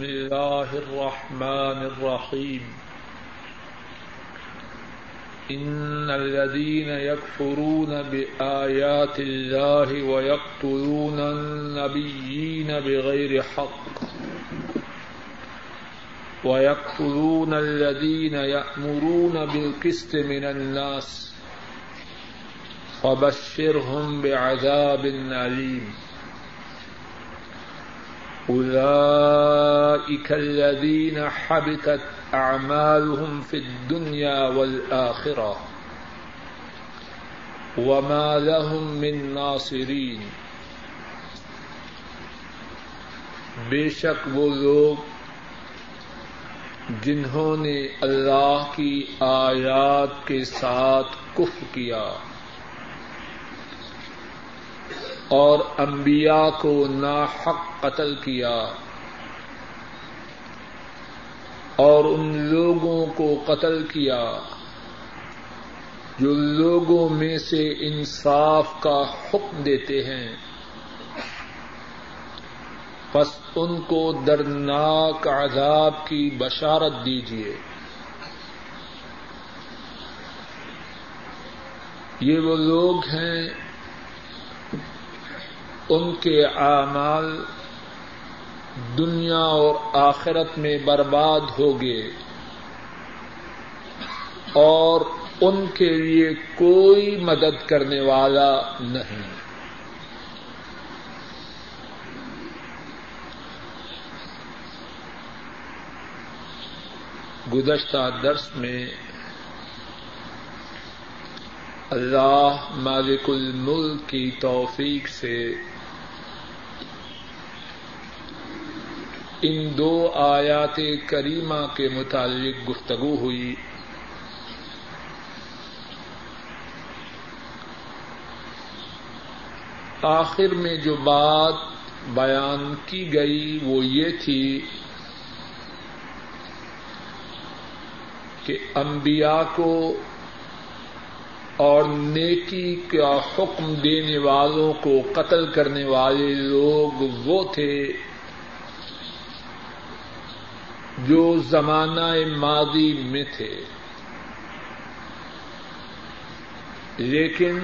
بسم الله الرحمن الرحيم. إن الذين يكفرون بآيات الله ويقتلون النبيين بغير حق ويقتلون الذين يأمرون بالقسط من الناس فبشرهم بعذاب أليم. أولئك الذين حبتت أعمالهم في الدنيا والآخرة وما لهم من ناصرين. بے شک وہ لوگ جنہوں نے اللہ کی آیات کے ساتھ کف کیا اور انبیاء کو ناحق قتل کیا اور ان لوگوں کو قتل کیا جو لوگوں میں سے انصاف کا حکم دیتے ہیں۔ بس ان کو درناک عذاب کی بشارت دیجیے یہ وہ لوگ ہیں ان کے اعمال دنیا اور آخرت میں برباد ہو گئے اور ان کے لیے کوئی مدد کرنے والا نہیں۔ گزشتہ درس میں اللہ مالک الملک کی توفیق سے ان دو آیات کریمہ کے متعلق گفتگو ہوئی۔ آخر میں جو بات بیان کی گئی وہ یہ تھی کہ انبیاء کو اور نیکی کا حکم دینے والوں کو قتل کرنے والے لوگ وہ تھے جو زمانہ ماضی میں تھے۔ لیکن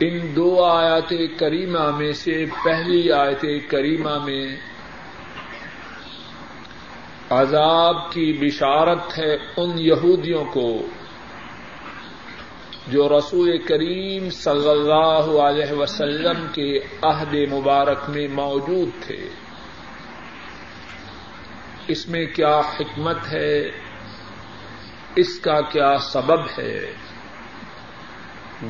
ان دو آیات کریمہ میں سے پہلی آیت کریمہ میں عذاب کی بشارت ہے ان یہودیوں کو جو رسول کریم صلی اللہ علیہ وسلم کے عہد مبارک میں موجود تھے۔ اس میں کیا حکمت ہے؟ اس کا کیا سبب ہے؟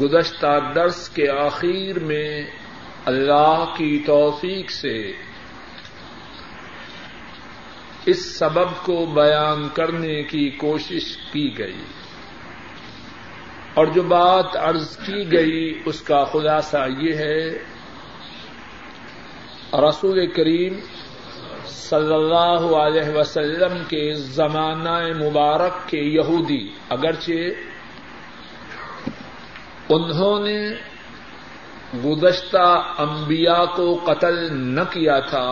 گزشتہ درس کے آخر میں اللہ کی توفیق سے اس سبب کو بیان کرنے کی کوشش کی گئی۔ اور جو بات عرض کی گئی، اس کا خلاصہ یہ ہے، رسول کریم صلی اللہ علیہ وسلم کے زمانہ مبارک کے یہودی، اگرچہ انہوں نے گزشتہ انبیاء کو قتل نہ کیا تھا،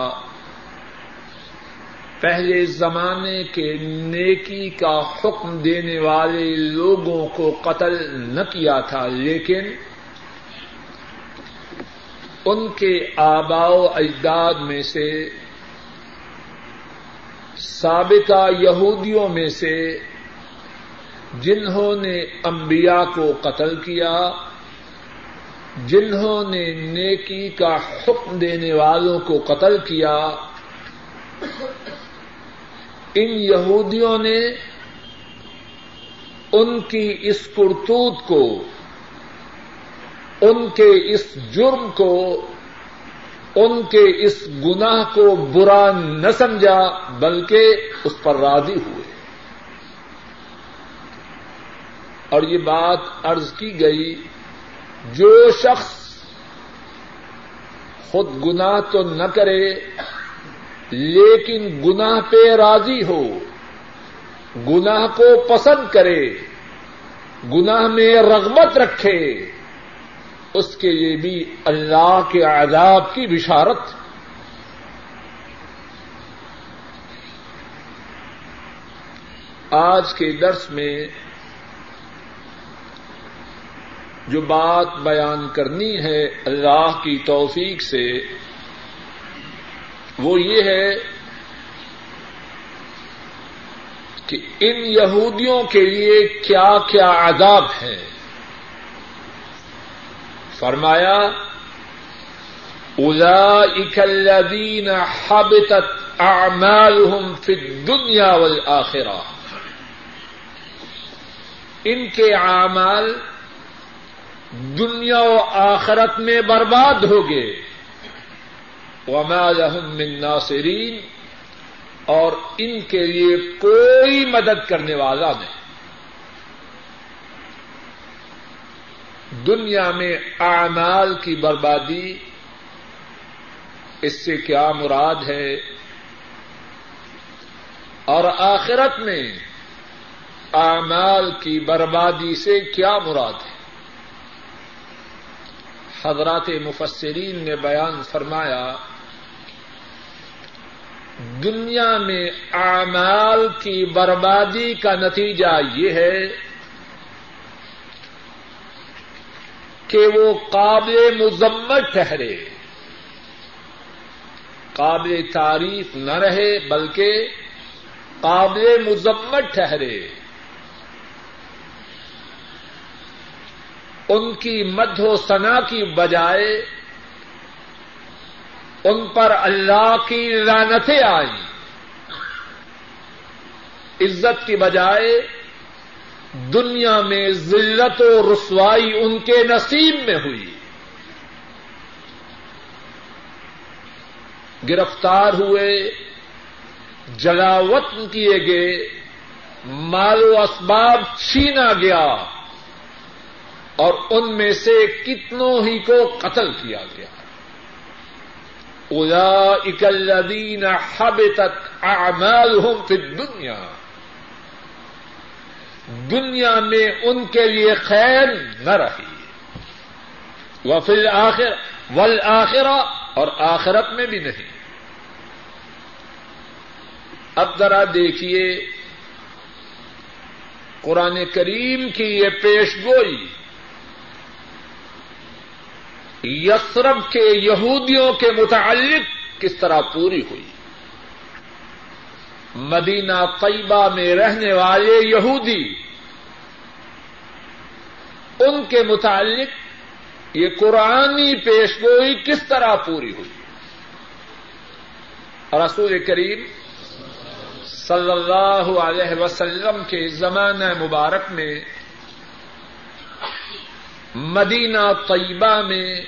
پہلے زمانے کے نیکی کا حکم دینے والے لوگوں کو قتل نہ کیا تھا، لیکن ان کے آبا و اجداد میں سے سابقہ یہودیوں میں سے جنہوں نے انبیاء کو قتل کیا، جنہوں نے نیکی کا حکم دینے والوں کو قتل کیا، ان یہودیوں نے ان کی اس کرتوت کو، ان کے اس جرم کو ان کے اس گناہ کو برا نہ سمجھا، بلکہ اس پر راضی ہوئے۔ اور یہ بات عرض کی گئی، جو شخص خود گناہ تو نہ کرے، لیکن گناہ پہ راضی ہو، گناہ کو پسند کرے، گناہ میں رغبت رکھے اس کے لیے بھی اللہ کے عذاب کی بشارت۔ آج کے درس میں جو بات بیان کرنی ہے اللہ کی توفیق سے، وہ یہ ہے کہ ان یہودیوں کے لیے کیا کیا عذاب ہے۔ فرمایا اولئک الذین حبطت اعمالهم فی الدنیا والآخرہ. ان کے اعمال دنیا و آخرت میں برباد ہو گئے۔ وما لهم من ناصرین اور ان کے لیے کوئی مدد کرنے والا نہیں۔ دنیا میں اعمال کی بربادی، اس سے کیا مراد ہے؟ اور آخرت میں اعمال کی بربادی سے کیا مراد ہے؟ حضرات مفسرین نے بیان فرمایا، دنیا میں اعمال کی بربادی کا نتیجہ یہ ہے کہ وہ قابل مذمت ٹھہرے۔ قابل تعریف نہ رہے بلکہ قابل مذمت ٹھہرے۔ ان کی مدھ و سنا کی بجائے ان پر اللہ کی لانتیں آئیں۔ عزت کی بجائے دنیا میں ذلت و رسوائی ان کے نصیب میں ہوئی۔ گرفتار ہوئے جلاوت کیے گئے، مال و اسباب چھینا گیا، اور ان میں سے کتنوں ہی کو قتل کیا گیا۔ اولئک الذین حبطت اعمالهم فی الدنیا۔ دنیا دنیا میں ان کے لیے خیر نہ رہی۔ وہ فل آخر ول اور آخرت میں بھی نہیں۔ اب ذرا دیکھیے قرآن کریم کی یہ پیش گوئی۔ یسرب کے یہودیوں کے متعلق کس طرح پوری ہوئی۔ مدینہ طیبہ میں رہنے والے یہودی، ان کے متعلق یہ قرآنی پیش گوئی کس طرح پوری ہوئی؟ رسول کریم صلی اللہ علیہ وسلم کے زمانہ مبارک میں مدینہ طیبہ میں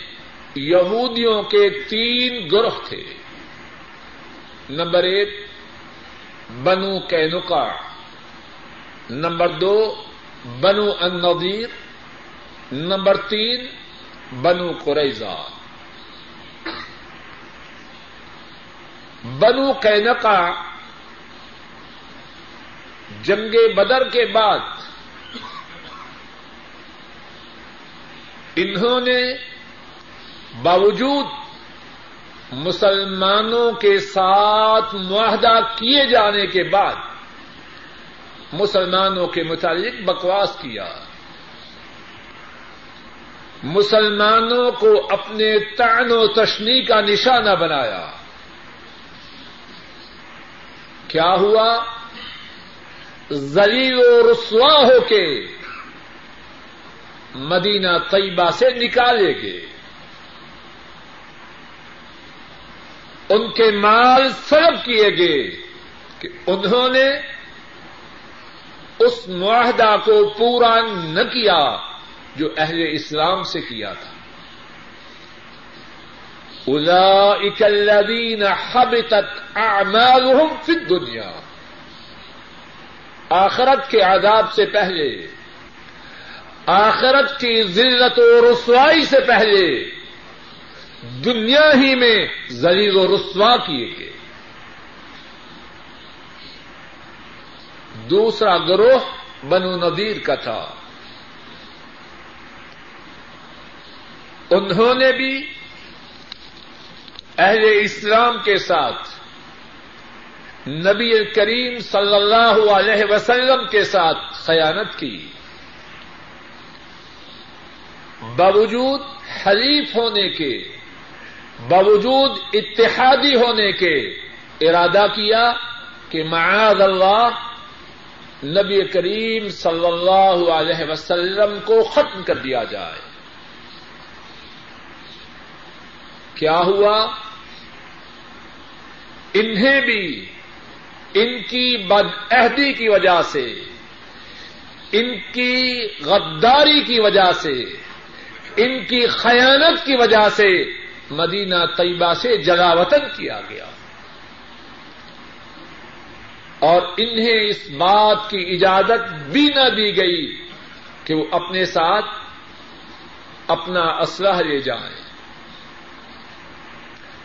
یہودیوں کے تین گروہ تھے۔ نمبر ایک بنو کینکا نمبر دو، بنو النظیر نمبر تین، بنو قریضہ بنو کینکا جنگ بدر کے بعد انہوں نے باوجود مسلمانوں کے ساتھ معاہدہ کیے جانے کے بعد مسلمانوں کے متعلق بکواس کیا۔ مسلمانوں کو اپنے تعن و تشنی کا نشانہ بنایا۔ کیا ہوا؟ زلیل و رسوا ہو کے مدینہ طیبہ سے نکالے گئے۔ ان کے مال سلب کیے گئے کہ انہوں نے اس معاہدہ کو پورا نہ کیا جو اہل اسلام سے کیا تھا۔ اولئک الذین حبطت اعمالهم فی الدنیا۔ آخرت کے عذاب سے پہلے، آخرت کی ذلت و رسوائی سے پہلے دنیا ہی میں زلیل و رسوا کیے گئے۔ دوسرا گروہ بنو نذیر کا تھا۔ انہوں نے بھی اہل اسلام کے ساتھ نبی کریم صلی اللہ علیہ وسلم کے ساتھ خیانت کی۔ باوجود حلیف ہونے کے باوجود اتحادی ہونے کے ارادہ کیا کہ معاذ اللہ نبی کریم صلی اللہ علیہ وسلم کو ختم کر دیا جائے۔ کیا ہوا؟ انہیں بھی، ان کی بد عہدی کی وجہ سے، ان کی غداری کی وجہ سے، ان کی خیانت کی وجہ سے مدینہ طیبہ سے جلاوطن کیا گیا۔ اور انہیں اس بات کی اجازت بھی نہ دی گئی کہ وہ اپنے ساتھ اپنا اسلحہ لے جائیں۔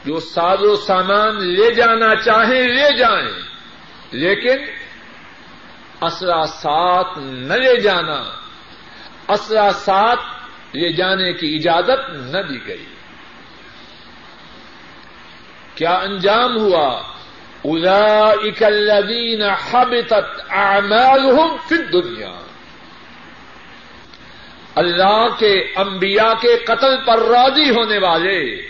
جو ساز و سامان لے جانا چاہیں لے جائیں، لیکن اسرا ساتھ نہ لے جانا اسرا ساتھ لے جانے کی اجازت نہ دی گئی۔ کیا انجام ہوا؟ اولئک الذین حبطت اعمالهم فی الدنیا۔ اللہ کے انبیاء کے قتل پر راضی ہونے والے،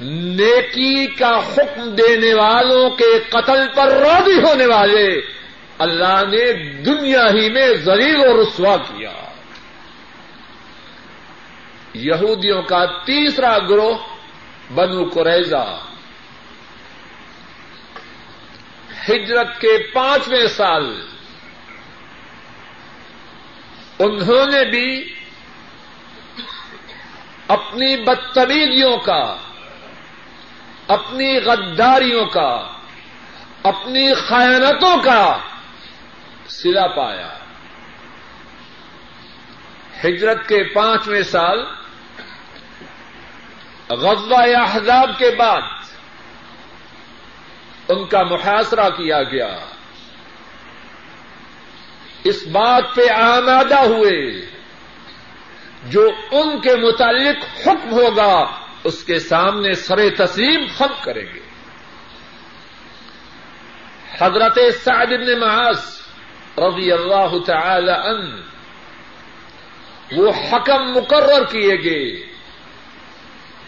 نیکی کا حکم دینے والوں کے قتل پر راضی ہونے والے، اللہ نے دنیا ہی میں زلیل و رسوا کیا۔ یہودیوں کا تیسرا گروہ بنو قریضہ ہجرت کے پانچویں سال انہوں نے بھی اپنی بدتمیزیوں کا، اپنی غداریوں کا، اپنی خیانتوں کا سلا پایا۔ ہجرت کے پانچویں سال غزوہ احزاب کے بعد ان کا محاصرہ کیا گیا۔ اس بات پہ آمادہ ہوئے۔ جو ان کے متعلق حکم ہوگا، اس کے سامنے سر تسلیم خم کریں گے۔ حضرت سعد بن معاذ رضی اللہ تعالی ان وہ حکم مقرر کیے گئے۔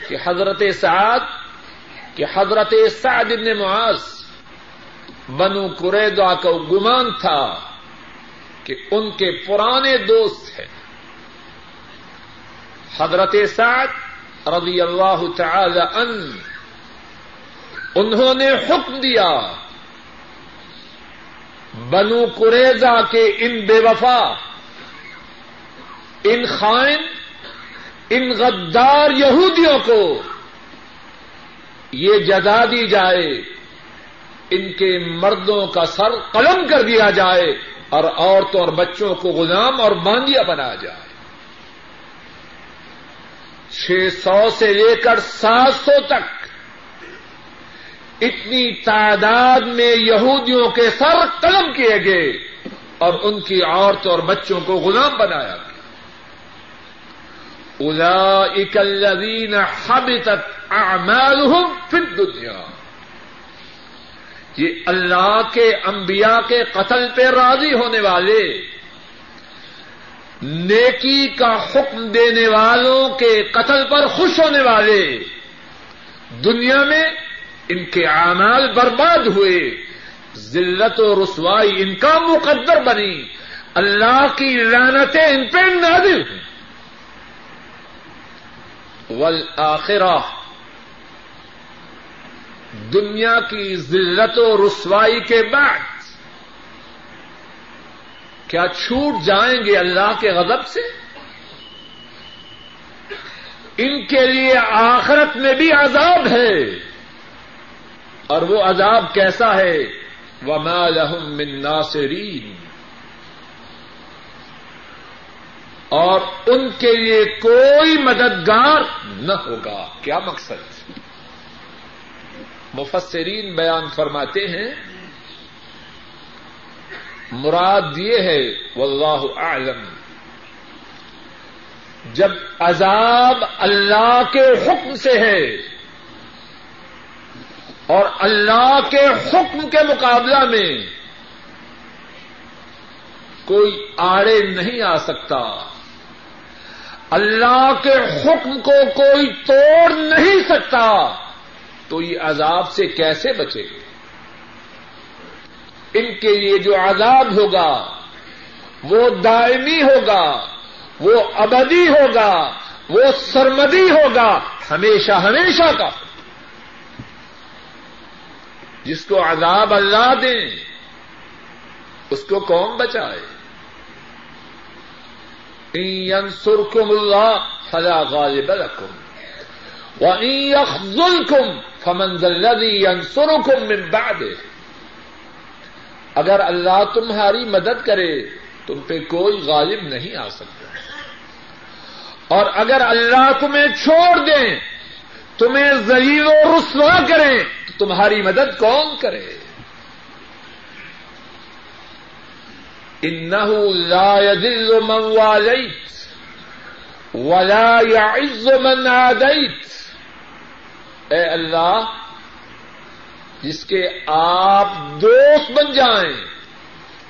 کہ حضرت سعد، کہ حضرت سعد بن معاذ بنو قریدا کا گمان تھا کہ ان کے پرانے دوست ہیں۔ حضرت سعد رضی اللہ تعالی ان انہوں نے حکم دیا بنو قریضا کے ان بے وفا، ان خائن ان غدار یہودیوں کو یہ جزا دی جائے، ان کے مردوں کا سر قلم کر دیا جائے اور عورتوں اور بچوں کو غلام اور باندیا بنایا جائے۔ چھ سو سے لے کر سات سو تک اتنی تعداد میں یہودیوں کے سر قلم کیے گئے اور ان کی عورتوں اور بچوں کو غلام بنایا گیا۔ الا اکلین حب تک فی الدنیا یہ اللہ کے انبیاء کے قتل پہ راضی ہونے والے، نیکی کا حکم دینے والوں کے قتل پر خوش ہونے والے، دنیا میں ان کے اعمال برباد ہوئے، ذلت و رسوائی ان کا مقدر بنی، اللہ کی لانتیں ان پہ نازل ہوئی والآخرہ۔ دنیا کی ذلت و رسوائی کے بعد کیا چھوٹ جائیں گے اللہ کے غضب سے؟ ان کے لیے آخرت میں بھی عذاب ہے۔ اور وہ عذاب کیسا ہے؟ وما لهم من ناصرین اور ان کے لیے کوئی مددگار نہ ہوگا۔ کیا مقصد؟ مفسرین بیان فرماتے ہیں، مراد یہ ہے، واللہ اعلم، جب عذاب اللہ کے حکم سے ہے اور اللہ کے حکم کے مقابلہ میں کوئی آڑے نہیں آ سکتا۔ اللہ کے حکم کو کوئی توڑ نہیں سکتا تو یہ عذاب سے کیسے بچے گے؟ ان کے لیے جو عذاب ہوگا، وہ دائمی ہوگا، وہ ابدی ہوگا، وہ سرمدی ہوگا، ہمیشہ ہمیشہ کا۔ جس کو عذاب اللہ دیں، اس کو کون بچائے؟ سرکم اللہ فلا غالب لكم وإن يخذلكم فمن ذا الذي ينصركم من بعده اگر اللہ تمہاری مدد کرے، تم پہ کوئی غالب نہیں آ سکتا۔ اور اگر اللہ تمہیں چھوڑ دیں، تمہیں ذلیل و رسوا کریں، تو تمہاری مدد کون کرے؟ انه لا يذل من واليت ولا يعز من عاديت اے اللہ، جس کے آپ دوست بن جائیں،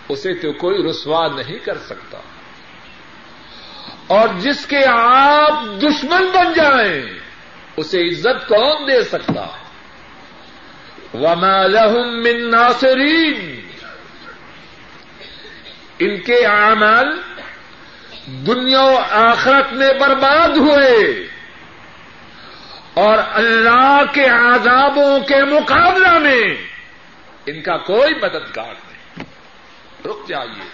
اسے تو کوئی رسوا نہیں کر سکتا۔ اور جس کے آپ دشمن بن جائیں، اسے عزت کون دے سکتا؟ وما لهم من ناصرین ان کے اعمال دنیا و آخرت میں برباد ہوئے اور اللہ کے عذابوں کے مقابلہ میں ان کا کوئی مددگار نہیں۔ رک جائیے۔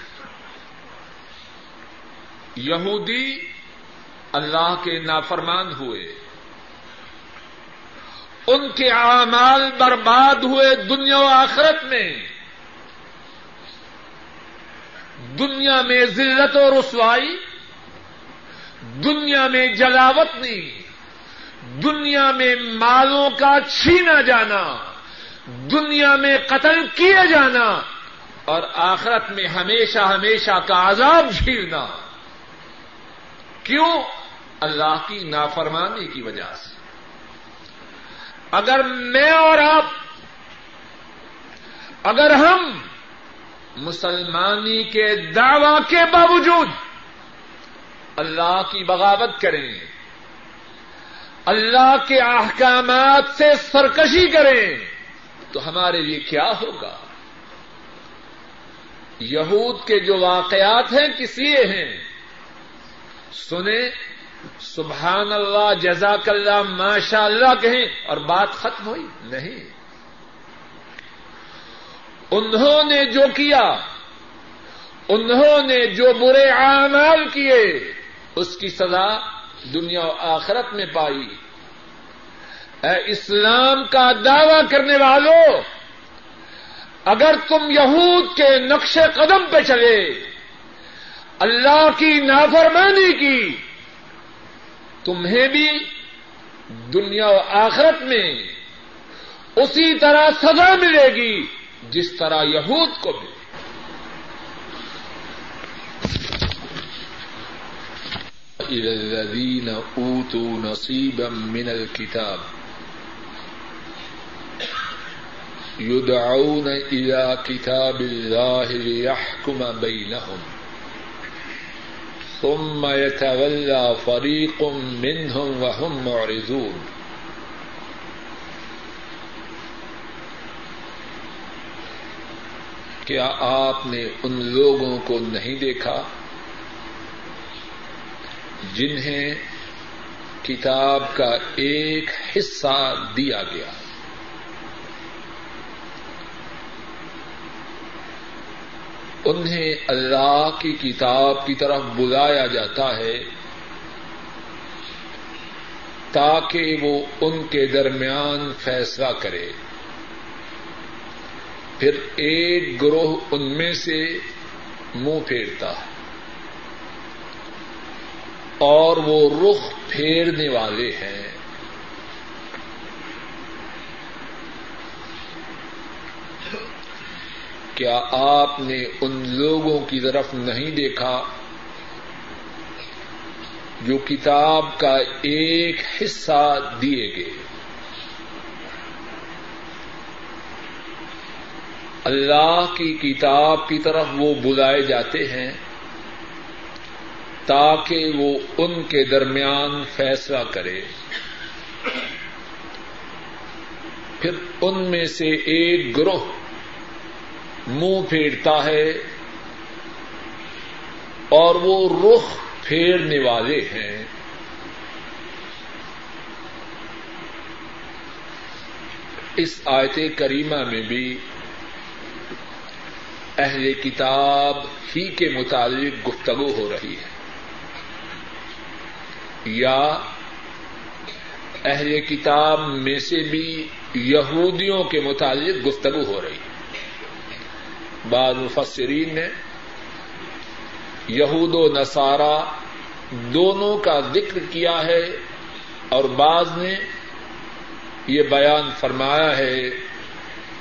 یہودی اللہ کے نافرمان ہوئے۔ ان کے اعمال برباد ہوئے دنیا و آخرت میں۔ دنیا میں ذلت و رسوائی، دنیا میں جلاوت نہیں، دنیا میں مالوں کا چھینا جانا، دنیا میں قتل کیا جانا، اور آخرت میں ہمیشہ ہمیشہ کا عذاب جھیلنا۔ کیوں؟ اللہ کی نافرمانی کی وجہ سے۔ اگر میں اور آپ، اگر ہم مسلمانی کے دعوی کے باوجود اللہ کی بغاوت کریں، اللہ کے احکامات سے سرکشی کریں، تو ہمارے لیے کیا ہوگا؟ یہود کے جو واقعات ہیں کس لیے ہیں؟ سنیں، سبحان اللہ، جزاک اللہ ماشاء اللہ کہیں، اور بات ختم ہوئی؟ نہیں۔ انہوں نے جو کیا، انہوں نے جو برے اعمال کیے، اس کی سزا دنیا و آخرت میں پائی۔ اے اسلام کا دعوی کرنے والوں اگر تم یہود کے نقش قدم پہ چلے، اللہ کی نافرمانی کی، تمہیں بھی دنیا و آخرت میں اسی طرح سزا ملے گی۔ جس طرح یہود کو ملے إلى الذين أوتوا نصيبا من الكتاب يدعون إلى كتاب الله ليحكم بينهم ثم يتولى فريق منهم وهم معرضون۔ کیا آپ نے ان لوگوں کو نہیں دیکھا جنہیں کتاب کا ایک حصہ دیا گیا؟ انہیں اللہ کی کتاب کی طرف بلایا جاتا ہے تاکہ وہ ان کے درمیان فیصلہ کرے۔ پھر ایک گروہ ان میں سے منہ پھیرتا ہے اور وہ رخ پھیرنے والے ہیں۔ کیا آپ نے ان لوگوں کی طرف نہیں دیکھا جو کتاب کا ایک حصہ دیے گئے؟ اللہ کی کتاب کی طرف وہ بلائے جاتے ہیں تاکہ وہ ان کے درمیان فیصلہ کرے۔ پھر ان میں سے ایک گروہ منہ پھیرتا ہے اور وہ رخ پھیرنے والے ہیں۔ اس آیت کریمہ میں بھی اہل کتاب ہی کے متعلق گفتگو ہو رہی ہے۔ یا اہل کتاب میں سے بھی یہودیوں کے متعلق گفتگو ہو رہی ہے۔ بعض مفسرین نے یہود و نصارہ دونوں کا ذکر کیا ہے اور بعض نے یہ بیان فرمایا ہے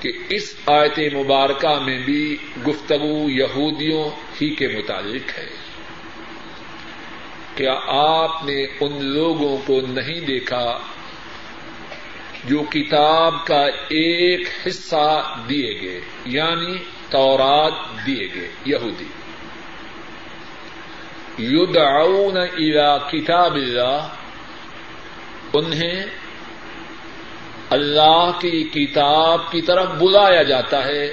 کہ اس آیت مبارکہ میں بھی گفتگو یہودیوں ہی کے متعلق ہے۔ کیا آپ نے ان لوگوں کو نہیں دیکھا جو کتاب کا ایک حصہ دیے گئے یعنی تورات دیے گئے، یہودی؟ یدعون الى کتاب اللہ، انہیں اللہ کی کتاب کی طرف بلایا جاتا ہے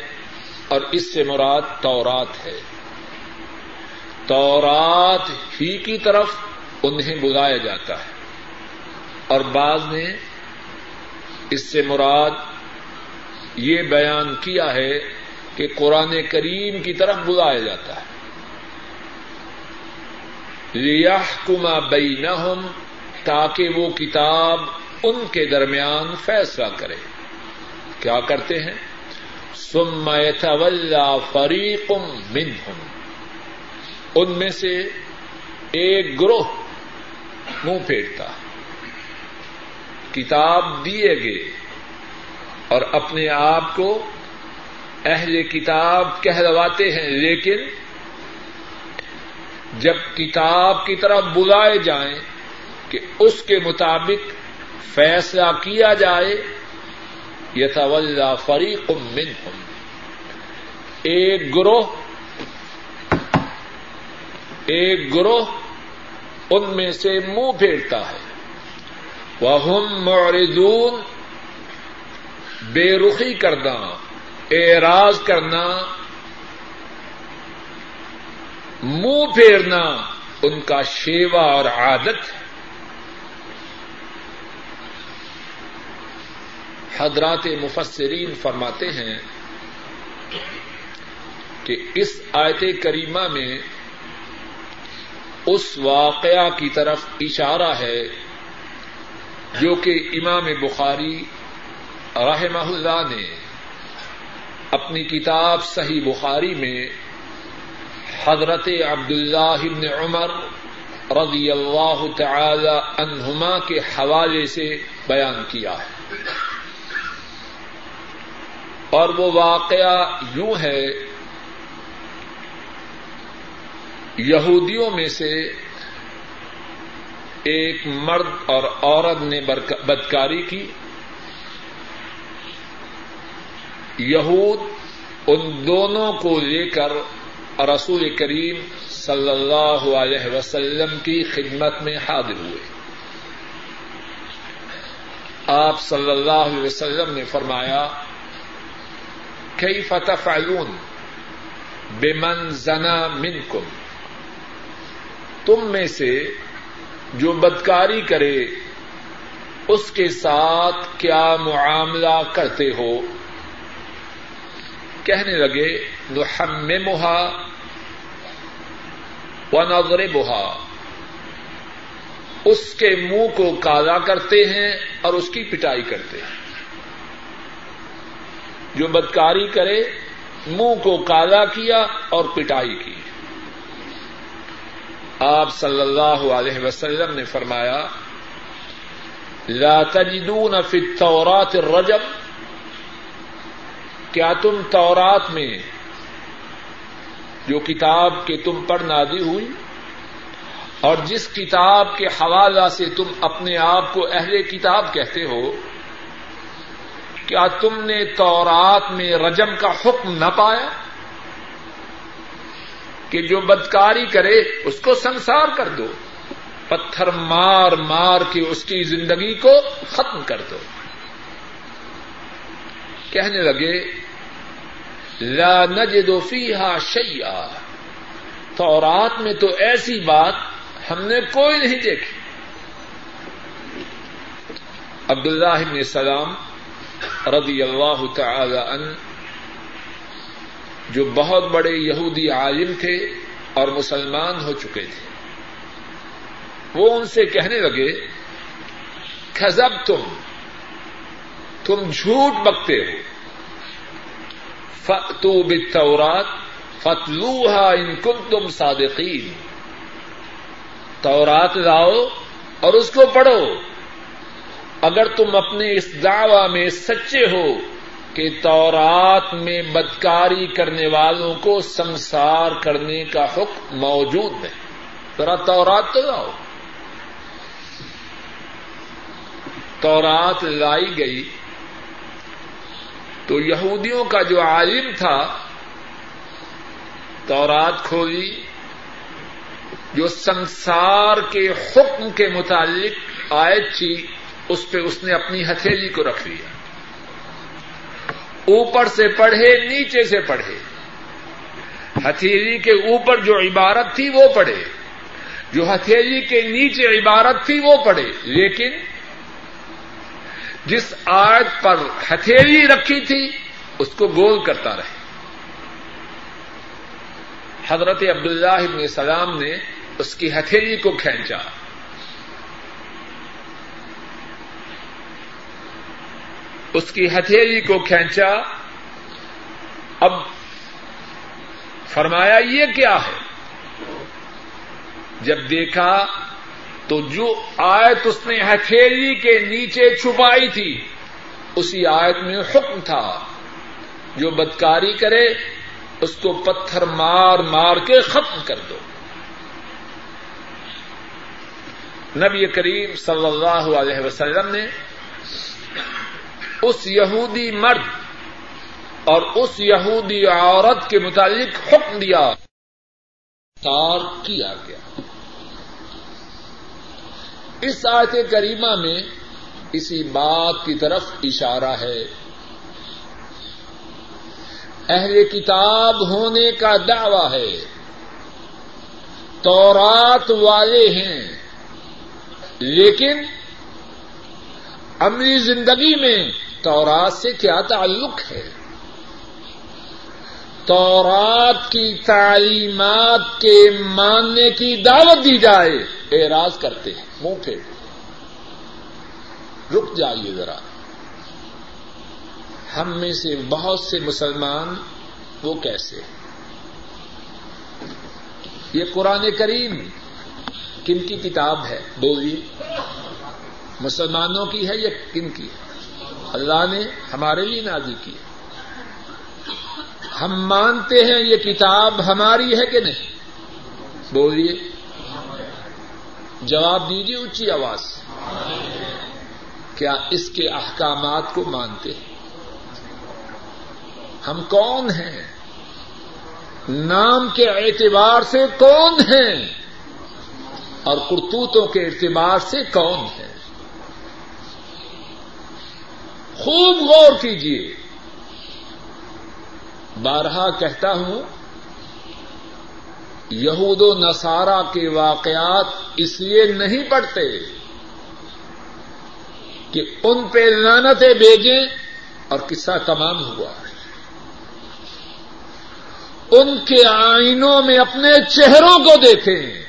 اور اس سے مراد تورات ہے۔ تورات ہی کی طرف انہیں بلایا جاتا ہے۔ اور بعض نے اس سے مراد یہ بیان کیا ہے کہ قرآن کریم کی طرف بلایا جاتا ہے۔ ریاح کما بینہم تاکہ وہ کتاب ان کے درمیان فیصلہ کرے۔ کیا کرتے ہیں؟ سم فریق منہم ان میں سے ایک گروہ منہ پھیرتا۔ کتاب دیے گئے اور اپنے آپ کو اہل کتاب کہلواتے ہیں، لیکن جب کتاب کی طرف بلائے جائیں کہ اس کے مطابق فیصلہ کیا جائے یہ فریق منہم۔ ایک گروہ ایک گروہ ان میں سے منہ پھیرتا ہے۔ وہ معرضون۔ بے رخی کرنا اعراض کرنا، منہ پھیرنا ان کا شیوا اور عادت ہے۔ حضرات مفسرین فرماتے ہیں کہ اس آیت کریمہ میں اس واقعہ کی طرف اشارہ ہے جو کہ امام بخاری رحمہ اللہ نے اپنی کتاب صحیح بخاری میں حضرت عبد اللہ عمر رضی اللہ تعالی عنہما کے حوالے سے بیان کیا ہے۔ اور وہ واقعہ یوں ہے، یہودیوں میں سے ایک مرد اور عورت نے بدکاری کی۔ یہود ان دونوں کو لے کر رسول کریم صلی اللہ علیہ وسلم کی خدمت میں حاضر ہوئے۔ آپ صلی اللہ علیہ وسلم نے فرمایا کئی فتح فعلون بے من زنا من کم تم میں سے جو بدکاری کرے، اس کے ساتھ کیا معاملہ کرتے ہو؟ کہنے لگے نحم محا و بہا اس کے منہ کو کالا کرتے ہیں اور اس کی پٹائی کرتے ہیں۔ جو بدکاری کرے، منہ کو کالا کیا اور پٹائی کی۔ آپ صلی اللہ علیہ وسلم نے فرمایا، لا تجدون فی التورات الرجب کیا تم تورات میں جو کتاب کے تم پر نادی ہوئی، اور جس کتاب کے حوالہ سے تم اپنے آپ کو اہل کتاب کہتے ہو کیا تم نے تورات میں رجم کا حکم نہ پایا کہ جو بدکاری کرے اس کو سنسار کر دو، پتھر مار مار کے اس کی زندگی کو ختم کر دو۔ کہنے لگے، لا نجد فیہا شیئا۔ تورات میں تو ایسی بات ہم نے کوئی نہیں دیکھی۔ عبداللہ بن سلام رضی اللہ تعالی عنہ، جو بہت بڑے یہودی عالم تھے اور مسلمان ہو چکے تھے۔ وہ ان سے کہنے لگے کھزب تم تم جھوٹ بکتے ہو۔ فتو بالتورات فتلوها ان کنتم صادقین۔ تورات لاؤ اور اس کو پڑھو۔ اگر تم اپنے اس دعوی میں سچے ہو کہ تورات میں بدکاری کرنے والوں کو سنسار کرنے کا حکم موجود ہے، ذرا تورات تو لاؤ۔ تورات لائی گئی تو یہودیوں کا جو عالم تھا، تورات کھولی، جو سنسار کے حکم کے متعلق آیت تھی اس پہ اس نے اپنی ہتھیلی کو رکھ لیا۔ اوپر سے پڑھے، نیچے سے پڑھے۔ ہتھیلی کے اوپر جو عبارت تھی وہ پڑھے۔ جو ہتھیلی کے نیچے عبارت تھی وہ پڑھے۔ لیکن جس آیت پر ہتھیلی رکھی تھی، اس کو گول کرتا رہے۔ حضرت عبداللہ ابن سلام نے اس کی ہتھیلی کو کھینچا۔ اس کی ہتھیلی کو کھینچا۔ اب فرمایا یہ کیا ہے؟ جب دیکھا تو جو آیت اس نے ہتھیلی کے نیچے چھپائی تھی، اسی آیت میں حکم تھا۔ جو بدکاری کرے، اس کو پتھر مار مار کے ختم کر دو۔ نبی کریم صلی اللہ علیہ وسلم نے اس یہودی مرد اور اس یہودی عورت کے متعلق حکم دیا، تار کیا گیا۔ اس آیت کریمہ میں اسی بات کی طرف اشارہ ہے۔ اہل کتاب ہونے کا دعوی ہے۔ تورات والے ہیں۔ لیکن عملی زندگی میں تورات سے کیا تعلق ہے؟ تورات کی تعلیمات کے ماننے کی دعوت دی جائے۔ اعراض کرتے ہیں، منہ پھیر۔ رک جائیے ذرا۔ ہم میں سے بہت سے مسلمان وہ کیسے یہ قرآن کریم کن کی کتاب ہے؟ بولیے۔ مسلمانوں کی ہے یا کن کی ہے؟ اللہ نے ہمارے لیے نازی کی ہم مانتے ہیں یہ کتاب ہماری ہے کہ نہیں؟ بولیے۔ جواب دیجیے اونچی آواز۔ کیا اس کے احکامات کو مانتے ہیں؟ ہم کون ہیں؟ نام کے اعتبار سے کون ہیں؟ اور کرتوتوں کے اعتبار سے کون ہے خوب غور کیجیے بارہا کہتا ہوں، یہود و نصارہ کے واقعات اس لیے نہیں پڑتے کہ ان پہ لانتیں بیجیں اور قصہ تمام ہوا۔ ان کے آئینوں میں اپنے چہروں کو دیکھیں۔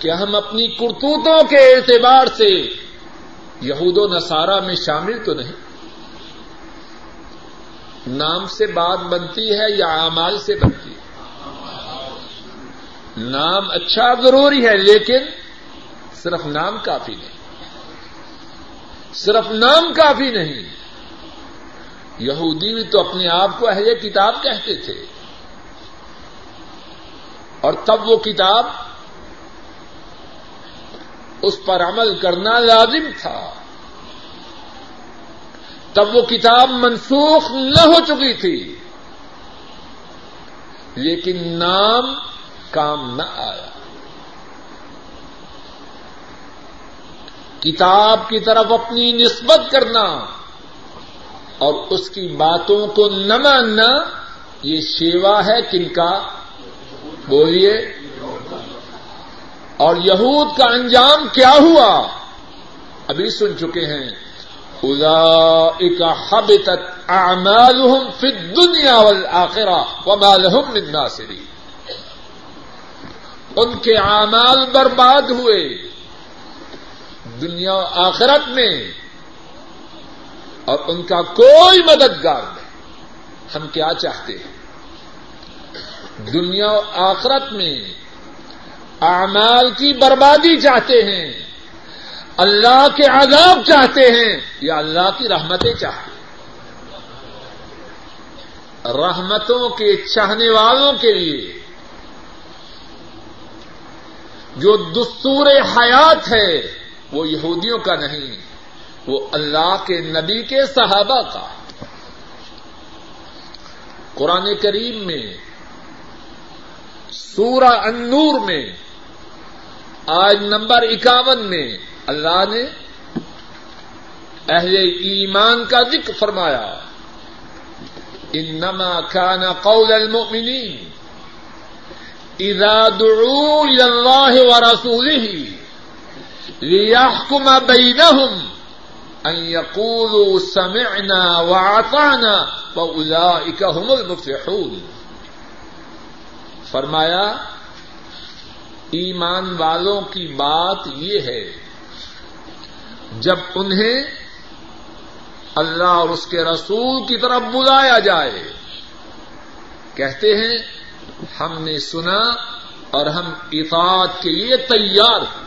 کیا ہم اپنی کرتوتوں کے اعتبار سے یہود و نصارہ میں شامل تو نہیں۔ نام سے بات بنتی ہے یا اعمال سے بنتی ہے؟ نام اچھا ضروری ہے لیکن صرف نام کافی نہیں۔ صرف نام کافی نہیں۔ یہودی بھی تو اپنے آپ کو اہل کتاب کہتے تھے۔ اور تب وہ کتاب اس پر عمل کرنا لازم تھا۔ تب وہ کتاب منسوخ نہ ہو چکی تھی۔ لیکن نام کام نہ آیا۔ کتاب کی طرف اپنی نسبت کرنا اور اس کی باتوں کو نہ ماننا، یہ شیوا ہے کن کا؟ بولیے۔ اور یہود کا انجام کیا ہوا؟ ابھی سن چکے ہیں۔ ادا حب تک اعمالهم فی الدنیا والآخرہ وما لهم من ناصری ان کے اعمال برباد ہوئے۔ دنیا آخرت میں۔ اور ان کا کوئی مددگار نہیں۔ ہم کیا چاہتے ہیں؟ دنیا آخرت میں۔ اعمال کی بربادی چاہتے ہیں اللہ کے عذاب چاہتے ہیں یا اللہ کی رحمتیں چاہتے ہیں؟ رحمتوں کے چاہنے والوں کے لیے جو دستور حیات ہے وہ یہودیوں کا نہیں، وہ اللہ کے نبی کے صحابہ کا۔ قرآن کریم میں، سورہ انور میں آج نمبر اکاون میں اللہ نے اہل ایمان کا ذکر فرمایا۔ انما كان قول المؤمنين اذا دعوا الى الله ورسوله ليحكم بينهم ان يقولوا سمعنا وعطانا واولئك هم المفلحون۔ فرمایا ایمان والوں کی بات یہ ہے، جب انہیں اللہ اور اس کے رسول کی طرف بلایا جائے، کہتے ہیں، ہم نے سنا اور ہم اطاعت کے لیے تیار ہیں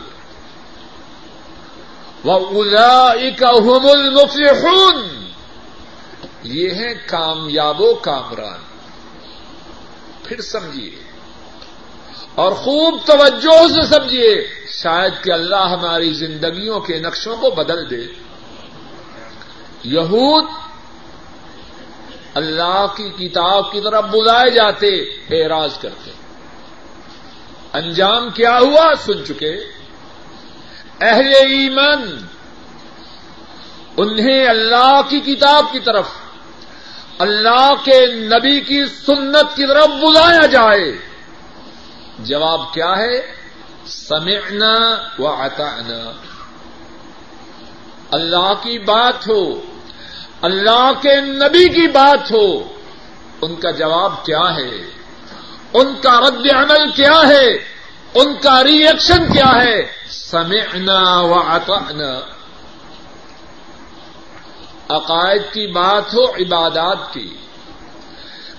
وہ المفلحون۔ یہ ہیں کامیاب و کامران۔ پھر سمجھیے اور خوب توجہ سے سمجھیے، شاید کہ اللہ ہماری زندگیوں کے نقشوں کو بدل دے۔ یہود اللہ کی کتاب کی طرف بلائے جاتے، اعراض کرتے۔ انجام کیا ہوا سن چکے۔ اہل ایمان، انہیں اللہ کی کتاب کی طرف، اللہ کے نبی کی سنت کی طرف بلایا جائے۔ جواب کیا ہے؟ سمعنا و اللہ کی بات ہو، اللہ کے نبی کی بات ہو، ان کا جواب کیا ہے؟ ان کا رد عمل کیا ہے؟ ان کا ری ایکشن کیا ہے؟ سمعنا و عقائد کی بات ہو، عبادات کی،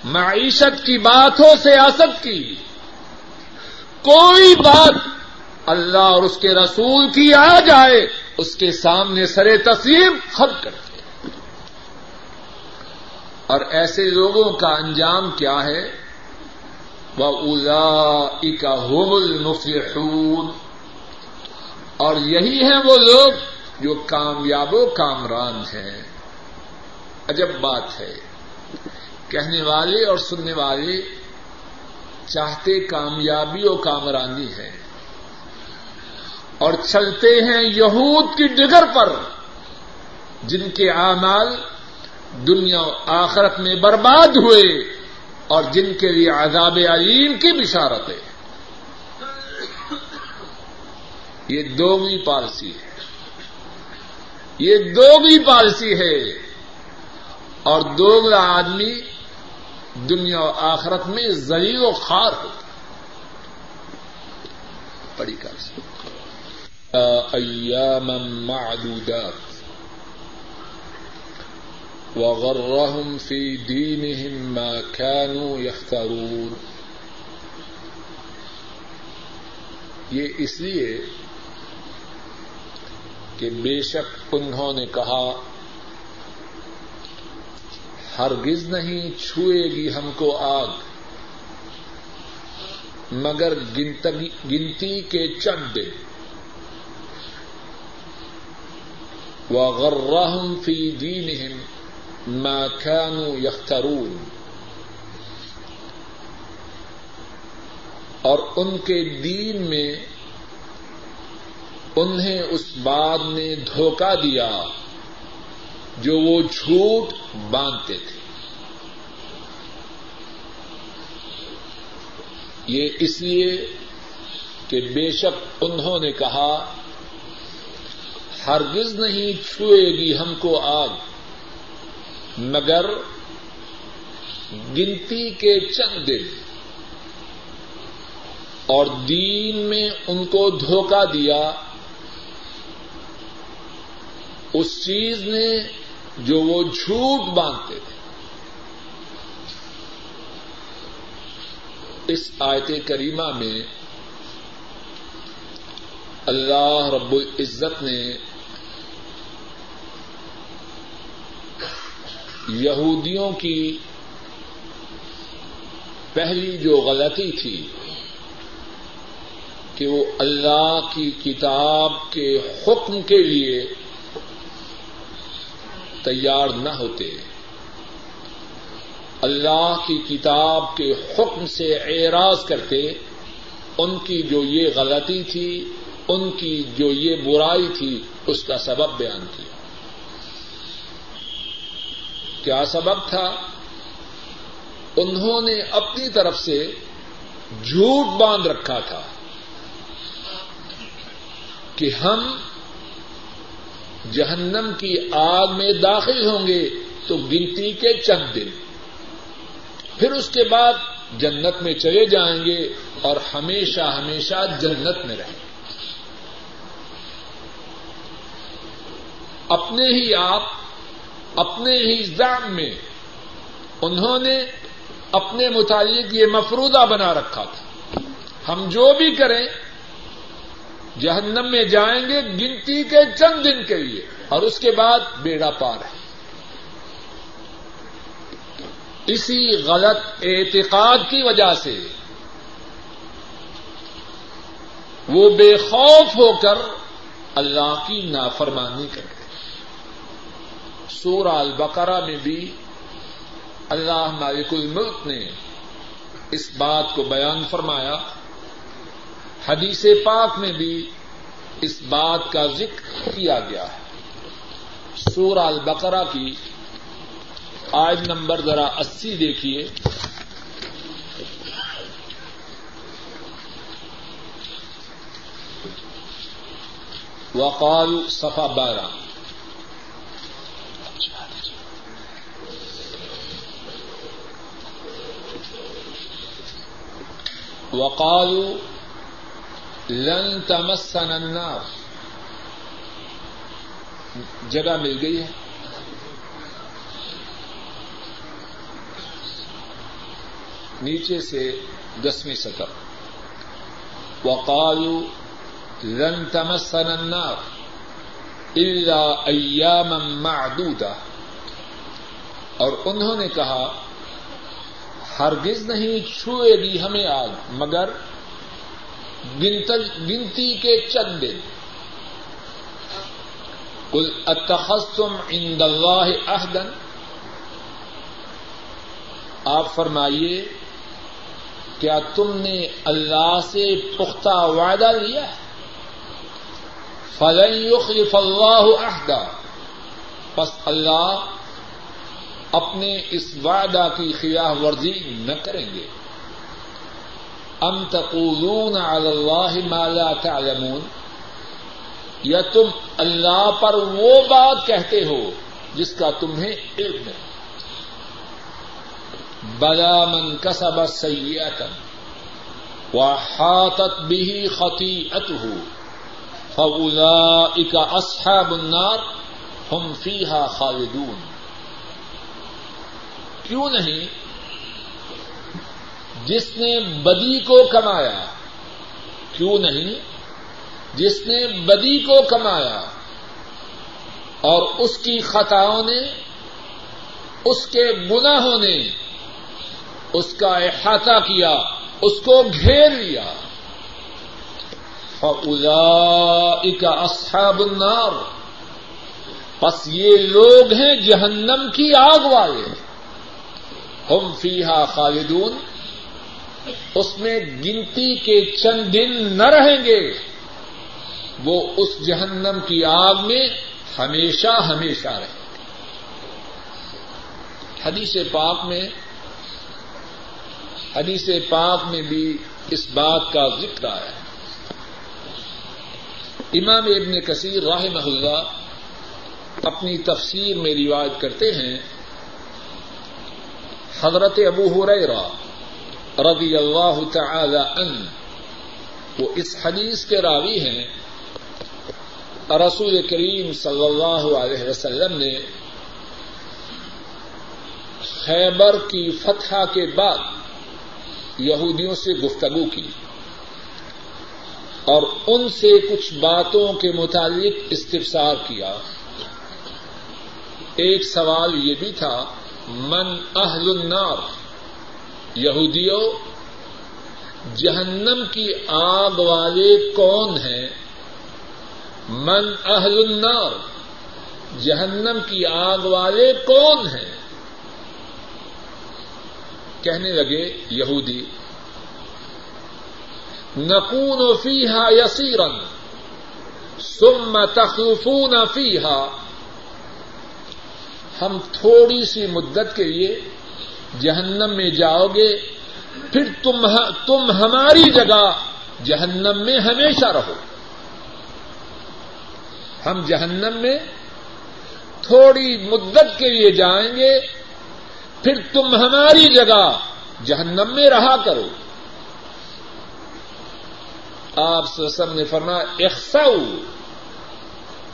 معیشت کی بات ہو، سیاست کی۔ کوئی بات اللہ اور اس کے رسول کی آ جائے، اس کے سامنے سر تسلیم خط کرتے اور ایسے لوگوں کا انجام کیا ہے؟ وہ الا کا المفلحون۔ اور یہی ہیں وہ لوگ جو کامیاب و کامران ہیں۔ عجب بات ہے۔ کہنے والے اور سننے والے چاہتے کامیابی و کامرانی ہے۔ اور چلتے ہیں یہود کی ڈگر پر، جن کے اعمال دنیا و آخرت میں برباد ہوئے اور جن کے لیے عذاب علیم کی بشارت ہے۔ یہ دوگی پالسی ہے۔ یہ دوگی پالسی ہے۔ اور دوگلا آدمی دنیا و آخرت میں زلی و خار ہوتا بڑی کر ایام معدودات۔ وغرهم في دينهم ما كانوا يفترون یہ اس لیے کہ بے شک انہوں نے کہا ہرگز نہیں چھوئے گی ہم کو آگ، مگر گنتی کے چند دن وغرہم فی دینہم ما كانوا يخترون۔ اور ان کے دین میں انہیں اس بات نے دھوکہ دیا۔ جو وہ جھوٹ باندھتے تھے۔ یہ اس لیے کہ بے شک انہوں نے کہا، ہرگز نہیں چھوئے گی ہم کو آگ، مگر گنتی کے چند دن۔ اور دین میں ان کو دھوکہ دیا۔ اس چیز نے جو وہ جھوٹ باندھتے تھے۔ اس آیت کریمہ میں اللہ رب العزت نے یہودیوں کی پہلی جو غلطی تھی کہ وہ اللہ کی کتاب کے حکم کے لیے تیار نہ ہوتے۔ اللہ کی کتاب کے حکم سے اعراض کرتے، ان کی جو یہ غلطی تھی، ان کی جو یہ برائی تھی، اس کا سبب بیان کیا۔ کیا سبب تھا؟ انہوں نے اپنی طرف سے جھوٹ باندھ رکھا تھا کہ ہم جہنم کی آگ میں داخل ہوں گے تو گنتی کے چند دن۔ پھر اس کے بعد جنت میں چلے جائیں گے اور ہمیشہ ہمیشہ جنت میں رہیں۔ گے اپنے ہی آپ، اپنے ہی زام میں انہوں نے اپنے متعلق یہ مفرودہ بنا رکھا تھا۔ ہم جو بھی کریں جہنم میں جائیں گے گنتی کے چند دن کے لیے، اور اس کے بعد بیڑا پار ہے اسی غلط اعتقاد کی وجہ سے وہ بے خوف ہو کر اللہ کی نافرمانی کرتے سورہ البقرہ میں بھی اللہ مالک الملک نے اس بات کو بیان فرمایا۔ حدیث پاک میں بھی اس بات کا ذکر کیا گیا ہے۔ سورہ البقرہ کی آج نمبر ذرا اسی دیکھیے۔ وقال صفا بارہ وقالوا لن تمسن النار۔ جگہ مل گئی ہے۔ نیچے سے دسویں سطح۔ وقالوا لن تمسن النار الا ایاما معدودہ اور انہوں نے کہا، ہرگز نہیں چھوئے گی ہمیں آگ، مگر گنتی کے چند دن کل اتخصم عند اللہ عہدن آپ فرمائیے، کیا تم نے اللہ سے پختہ وعدہ لیا؟ فلن يخلف اللہ عہدہ پس اللہ اپنے اس وعدہ کی خلاف ورزی نہ کریں گے۔ ام تقولون علی اللہ ما لا تعلمون؟ یا تم اللہ پر وہ بات کہتے ہو جس کا تمہیں علم ہے۔ بلا من کسب سیئتا وحاطت به خطیئته فاولئک اصحاب النار هم فیها خالدون۔ کیوں نہیں؟ جس نے بدی کو کمایا، کیوں نہیں؟ جس نے بدی کو کمایا اور اس کی خطاؤں نے، اس کے گناہوں نے اس کا احاطہ کیا، اس کو گھیر لیا۔ فلا اصحاب النار۔ بس یہ لوگ ہیں جہنم کی آگ والے۔ ہم فیحا خالدون۔ اس میں گنتی کے چند دن نہ رہیں گے۔ وہ اس جہنم کی آگ میں ہمیشہ ہمیشہ رہیں۔ گے حدیث پاک میں حدیث پاک میں بھی اس بات کا ذکر آیا ہے۔ امام ابن کثیر راہ اللہ اپنی تفسیر میں روایت کرتے ہیں، حضرت ابو ہریرہ رضی اللہ تعالی ان وہ اس حدیث کے راوی ہیں۔ رسول کریم صلی اللہ علیہ وسلم نے خیبر کی فتح کے بعد یہودیوں سے گفتگو کی اور ان سے کچھ باتوں کے متعلق استفسار کیا۔ ایک سوال یہ بھی تھا، من اہل النار؟ یہودیوں، جہنم کی آگ والے کون ہیں؟ من اہل النار، جہنم کی آگ والے کون ہیں؟ کہنے لگے یہودی نقون فیحا یسیرن سم تخلفون فیحا ہم تھوڑی سی مدت کے لیے جہنم میں جاؤ گے، پھر تم تم ہماری جگہ جہنم میں ہمیشہ رہو۔ ہم جہنم میں تھوڑی مدت کے لیے جائیں گے، پھر تم ہماری جگہ جہنم میں رہا کرو۔ آپ سسم نے فرما اخسو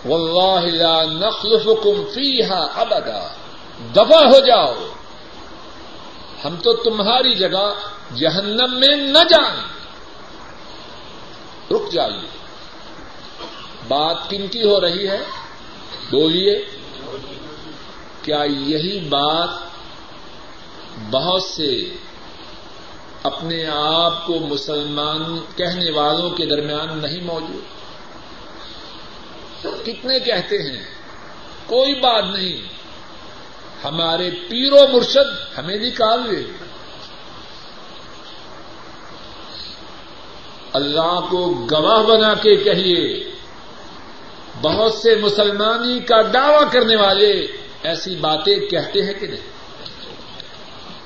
واللہ لا نخلفکم فیہا ابدا۔ دفع ہو جاؤ۔ ہم تو تمہاری جگہ جہنم میں نہ جائیں۔ رک جائیے۔ بات کن کی ہو رہی ہے۔ بولیے۔ کیا یہی بات بہت سے اپنے آپ کو مسلمان کہنے والوں کے درمیان نہیں موجود؟ کتنے کہتے ہیں؟ کوئی بات نہیں۔ ہمارے پیر و مرشد ہمیں نکال لے۔ اللہ کو گواہ بنا کے کہیے، بہت سے مسلمانی کا دعوی کرنے والے ایسی باتیں کہتے ہیں کہ نہیں؟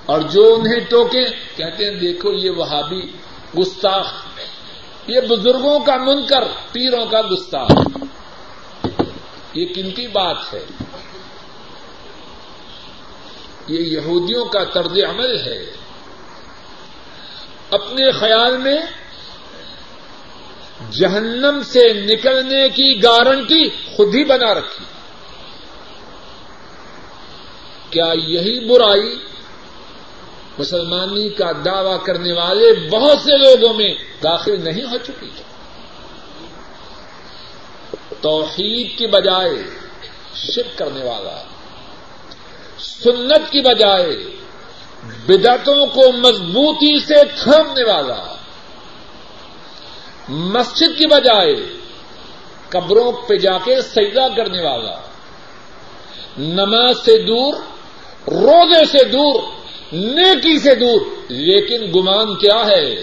اور جو انہیں ٹوکے کہتے ہیں، دیکھو یہ وہابی گستاخ، یہ بزرگوں کا منکر، پیروں کا گستاخ۔ یہ کن کی بات ہے؟ یہ یہودیوں کا طرز عمل ہے۔ اپنے خیال میں جہنم سے نکلنے کی گارنٹی خود ہی بنا رکھی۔ کیا یہی برائی مسلمانی کا دعوی کرنے والے بہت سے لوگوں میں داخل نہیں ہو چکی؟ توحید کی بجائے شک کرنے والا سنت کی بجائے بدعتوں کو مضبوطی سے تھامنے والا، مسجد کی بجائے قبروں پہ جا کے سجدہ کرنے والا، نماز سے دور، روزے سے دور، نیکی سے دور، لیکن گمان کیا ہے؟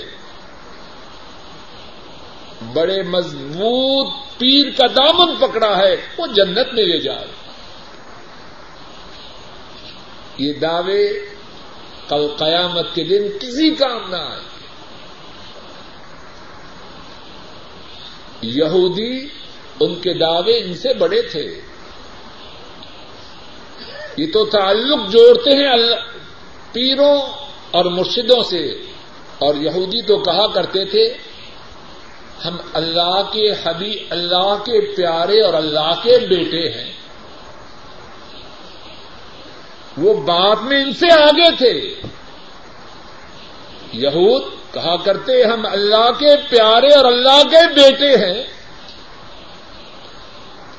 بڑے مضبوط پیر کا دامن پکڑا ہے، وہ جنت میں لے جائے۔ یہ دعوے کل قیامت کے دن کسی کام نہ آئے۔ یہودی ان کے دعوے ان سے بڑے تھے۔ یہ تو تعلق جوڑتے ہیں پیروں اور مرشدوں سے۔ اور یہودی تو کہا کرتے تھے، ہم اللہ کے حبی اللہ کے پیارے اور اللہ کے بیٹے ہیں۔ وہ بات میں ان سے آگے تھے۔ یہود کہا کرتے، ہم اللہ کے پیارے اور اللہ کے بیٹے ہیں۔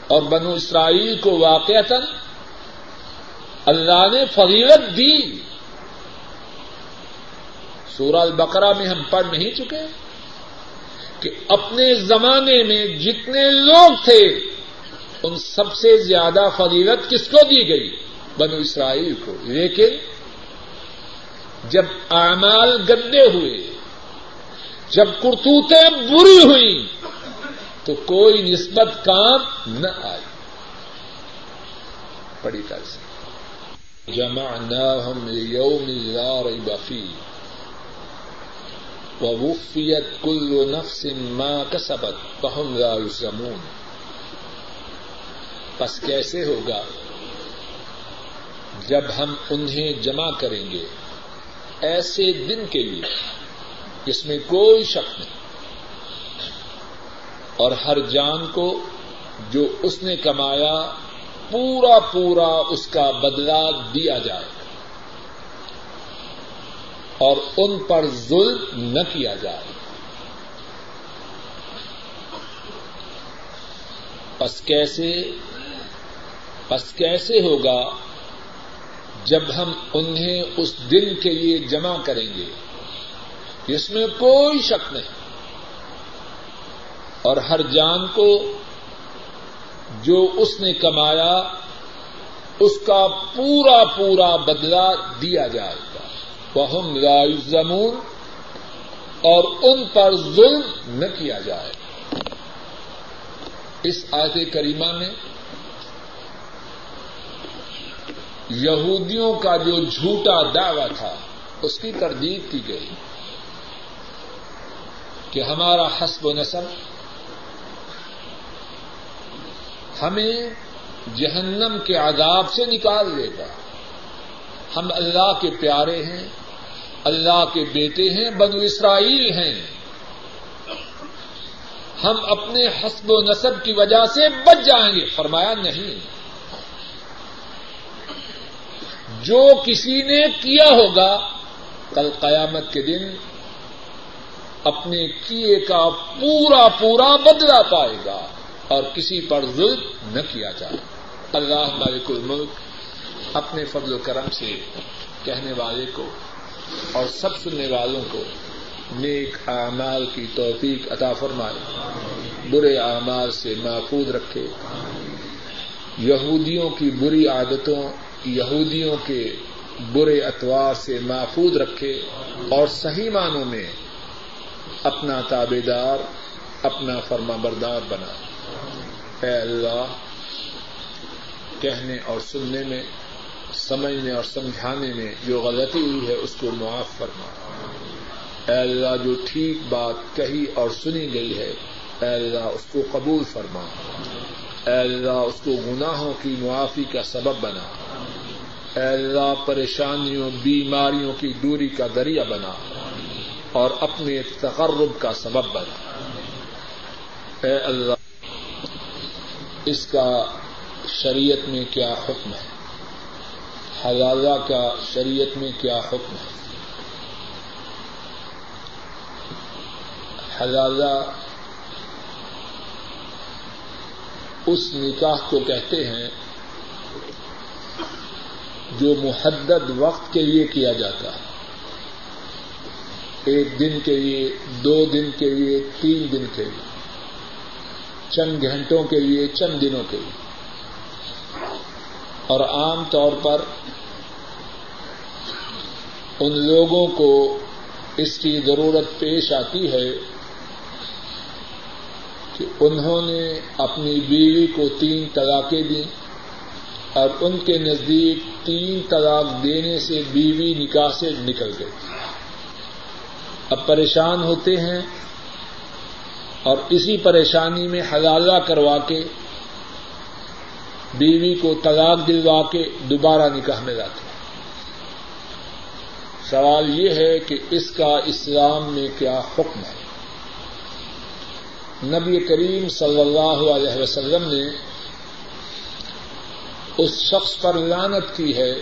اور بنو اسرائیل کو واقعتا اللہ نے فضیلت دی۔ سورہ البقرہ میں ہم پڑھ نہیں چکے کہ اپنے زمانے میں جتنے لوگ تھے، ان سب سے زیادہ فضیلت کس کو دی گئی؟ بنو اسرائیل کو۔ لیکن جب اعمال گندے ہوئے، جب کرتوتیں بری ہوئی تو کوئی نسبت کام نہ آئی۔ بڑی طرح سے جمع نہ ہم یوم بفی وفیت کل نفس ما کسبت بہم لا یسمون پس کیسے ہوگا؟ جب ہم انہیں جمع کریں گے، ایسے دن کے لیے جس میں کوئی شک نہیں۔ اور ہر جان کو جو اس نے کمایا، پورا پورا اس کا بدلا دیا جائے۔ اور ان پر ظلم نہ کیا جائے۔ پس کیسے پس کیسے ہوگا؟ جب ہم انہیں اس دن کے لیے جمع کریں گے، جس میں کوئی شک نہیں۔ اور ہر جان کو جو اس نے کمایا، اس کا پورا پورا بدلا دیا جائے گا۔ وہ زمون اور ان پر ظلم نہ کیا جائے۔ اس آیت کریمہ میں یہودیوں کا جو جھوٹا دعوی تھا، اس کی تردید کی گئی کہ ہمارا حسب و نصب ہمیں جہنم کے عذاب سے نکال دے گا ہم اللہ کے پیارے ہیں، اللہ کے بیٹے ہیں، بنو اسرائیل ہیں۔ ہم اپنے حسب و نصب کی وجہ سے بچ جائیں گے۔ فرمایا نہیں۔ جو کسی نے کیا ہوگا، کل قیامت کے دن اپنے کیے کا پورا پورا بدلا پائے گا اور کسی پر ظلم نہ کیا جائے۔ اللہ مالک الملک اپنے فضل و کرم سے کہنے والے کو اور سب سننے والوں کو نیک اعمال کی توفیق عطا فرمائے۔ برے اعمال سے محفوظ رکھے۔ یہودیوں کی بری عادتوں یہودیوں کے برے اتوار سے محفوظ رکھے اور صحیح معنوں میں اپنا تابے دار اپنا فرما بردار بنا۔ اے اللہ، کہنے اور سننے میں، سمجھنے اور سمجھانے میں جو غلطی ہوئی ہے اس کو معاف فرما۔ اے اللہ، جو ٹھیک بات کہی اور سنی گئی ہے، اے اللہ، اس کو قبول فرما۔ اے اللہ، اس کو گناہوں کی معافی کا سبب بنا۔ اے اللہ، پریشانیوں، بیماریوں کی دوری کا ذریعہ بنا۔ اور اپنے تقرب کا سبب بنا۔ اے اللہ، اس کا شریعت میں کیا حکم ہے؟ حلالہ کا شریعت میں کیا حکم ہے؟ حلالہ اس نکاح کو کہتے ہیں جو محدد وقت کے لیے کیا جاتا ہے۔ ایک دن کے لیے، دو دن کے لیے، تین دن کے لیے۔ چند گھنٹوں کے لیے، چند دنوں کے لیے۔ اور عام طور پر ان لوگوں کو اس کی ضرورت پیش آتی ہے کہ انہوں نے اپنی بیوی کو تین طلاقیں دیں اور ان کے نزدیک تین طلاق دینے سے بیوی نکاح سے نکل گئی۔ اب پریشان ہوتے ہیں اور اسی پریشانی میں حلالہ کروا کے بیوی کو طلاق دلوا کے دوبارہ نکاح میں لاتے ہیں۔ سوال یہ ہے کہ اس کا اسلام میں کیا حکم ہے؟ نبی کریم صلی اللہ علیہ وسلم نے اس شخص پر لانت کی ہے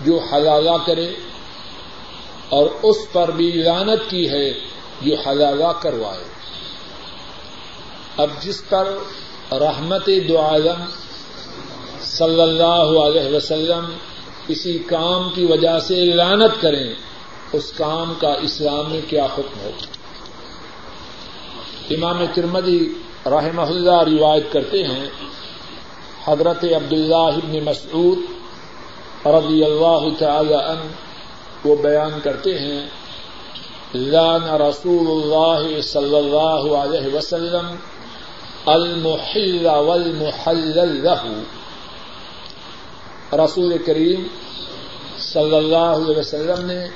جو حلالہ کرے اور اس پر بھی لانت کی ہے جو حلالہ کروائے۔ اب جس پر رحمت دو عالم صلی اللہ علیہ وسلم کسی کام کی وجہ سے لانت کریں، اس کام کا اسلام میں کیا حکم ہو امام ترمدی رحمہ اللہ روایت کرتے ہیں، حضرت عبداللہ ابن مسعود رضی اللہ تعالی عنہ وہ بیان کرتے ہیں لان رسول اللہ صلی اللہ علیہ وسلم المحل والمحلل له. رسول کریم صلی اللہ علیہ وسلم نے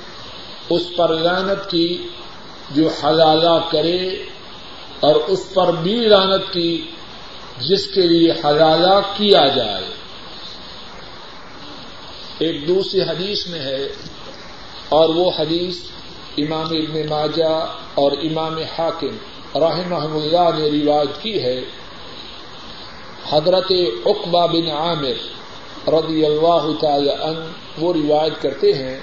اس پر لانت کی جو حلالہ کرے اور اس پر بھی لانت کی جس کے لیے حلالہ کیا جائے۔ ایک دوسری حدیث میں ہے اور وہ حدیث امام ابن ماجہ اور امام حاکم رحمہ اللہ نے روایت کی ہے۔ حضرت اقبا بن عامر رضی اللہ تعالی عنہ وہ روایت کرتے ہیں۔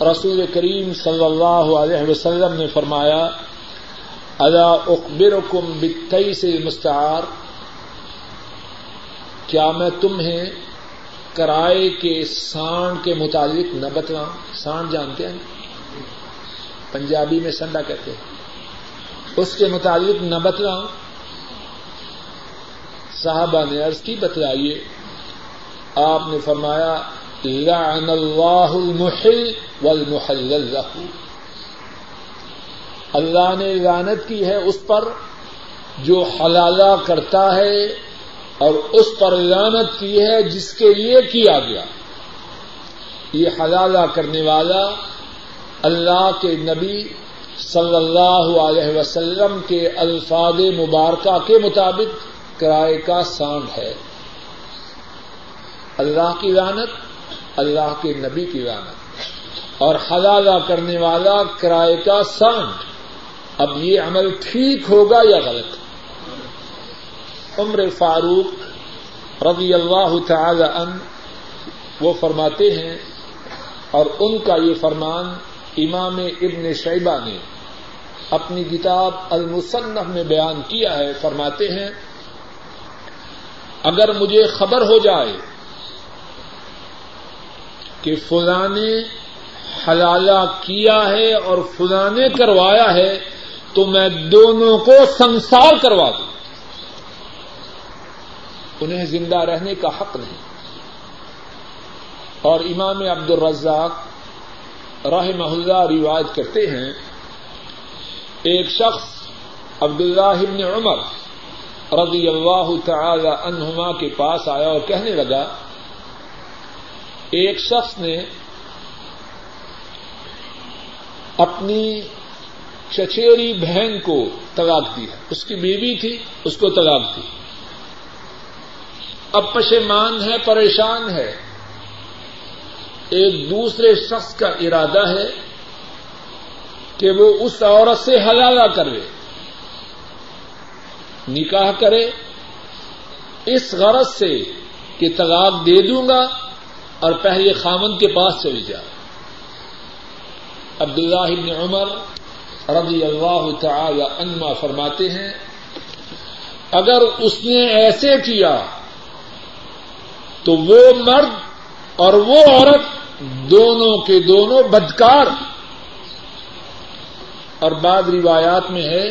رسول کریم صلی اللہ علیہ وسلم نے فرمایا ادا اخبرکم بتئی سے مستعار کیا میں تمہیں کرائے کے سانڈ کے متعلق نہ بتلاؤں سانڈ جانتے ہیں پنجابی میں سنڈا کہتے ہیں اس کے متعلق نہ بتلاؤں صحابہ نے عرض کی بتلائیے آپ نے فرمایا لعن اللہ المحل والمحلل له اللہ نے لعنت کی ہے اس پر جو حلالہ کرتا ہے اور اس پر لعنت کی ہے جس کے لیے کیا گیا۔ یہ حلالہ کرنے والا اللہ کے نبی صلی اللہ علیہ وسلم کے الفاظ مبارکہ کے مطابق کرائے کا سانڈ ہے۔ اللہ کی لانت اللہ کے نبی کی لانت اور حلالہ کرنے والا کرائے کا سانڈ۔ اب یہ عمل ٹھیک ہوگا یا غلط؟ عمر فاروق رضی اللہ تعالی عنہ وہ فرماتے ہیں اور ان کا یہ فرمان امام ابن شیبہ نے اپنی کتاب المصنف میں بیان کیا ہے، فرماتے ہیں، اگر مجھے خبر ہو جائے کہ فلاں نے حلالہ کیا ہے اور فلاں نے کروایا ہے تو میں دونوں کو سنسار کروا دوں۔ انہیں زندہ رہنے کا حق نہیں۔ اور امام عبد الرزاق راہ محلہ روایت کرتے ہیں، ایک شخص عبداللہ ابن عمر رضی اللہ تعالی عنہما کے پاس آیا اور کہنے لگا، ایک شخص نے اپنی چچیری بہن کو طلاق دی ہے۔ اس کی بیوی تھی، اس کو طلاق دی۔ اب پشیمان ہے، پریشان ہے۔ ایک دوسرے شخص کا ارادہ ہے کہ وہ اس عورت سے حلالہ کرے، نکاح کرے۔ اس غرض سے کہ طلاق دے دوں گا اور پہلے خامن کے پاس چلی جائے۔ عبداللہ ابن عمر رضی اللہ تعالی عنہ فرماتے ہیں، اگر اس نے ایسے کیا تو وہ مرد اور وہ عورت دونوں کے دونوں بدکار۔ اور بعد روایات میں ہے،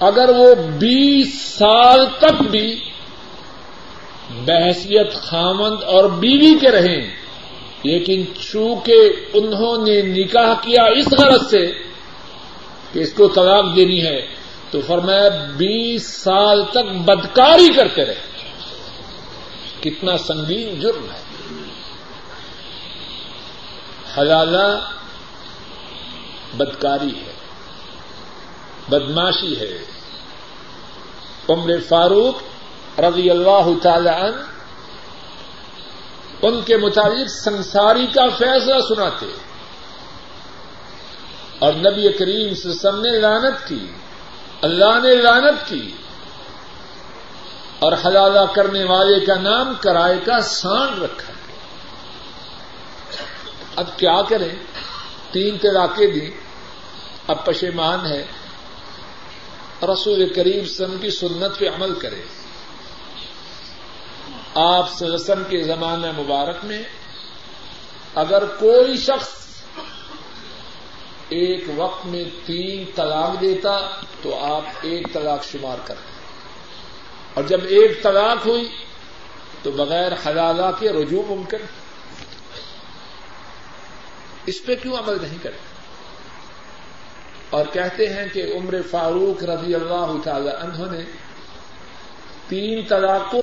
اگر وہ بیس سال تک بھی بحثیت خامند اور بیوی کے رہیں، لیکن چونکہ انہوں نے نکاح کیا اس غرض سے کہ اس کو طلاق دینی ہے، تو فرمایا بیس سال تک بدکاری کرتے رہے۔ کتنا سنگین جرم ہے۔ حلالہ بدکاری ہے، بدماشی ہے۔ عمر فاروق رضی اللہ تعالی عنہ ان کے مطابق سنساری کا فیصلہ سناتے ہیں۔ اور نبی کریم سسم نے لانت کی، اللہ نے لانت کی اور حلالہ کرنے والے کا نام، کرائے کا سان رکھا۔ اب کیا کریں؟ تین طلاقیں دی اب پشیمان ہے رسول کریم سم کی سنت پہ عمل کرے آپ سلسم کے زمانہ مبارک میں اگر کوئی شخص ایک وقت میں تین طلاق دیتا تو آپ ایک طلاق شمار کرتے اور جب ایک طلاق ہوئی تو بغیر حلالہ کے رجوع ممکن۔ اس پہ کیوں عمل نہیں کرتے؟ اور کہتے ہیں کہ عمر فاروق رضی اللہ تعالی عنہ نے تین طلاقوں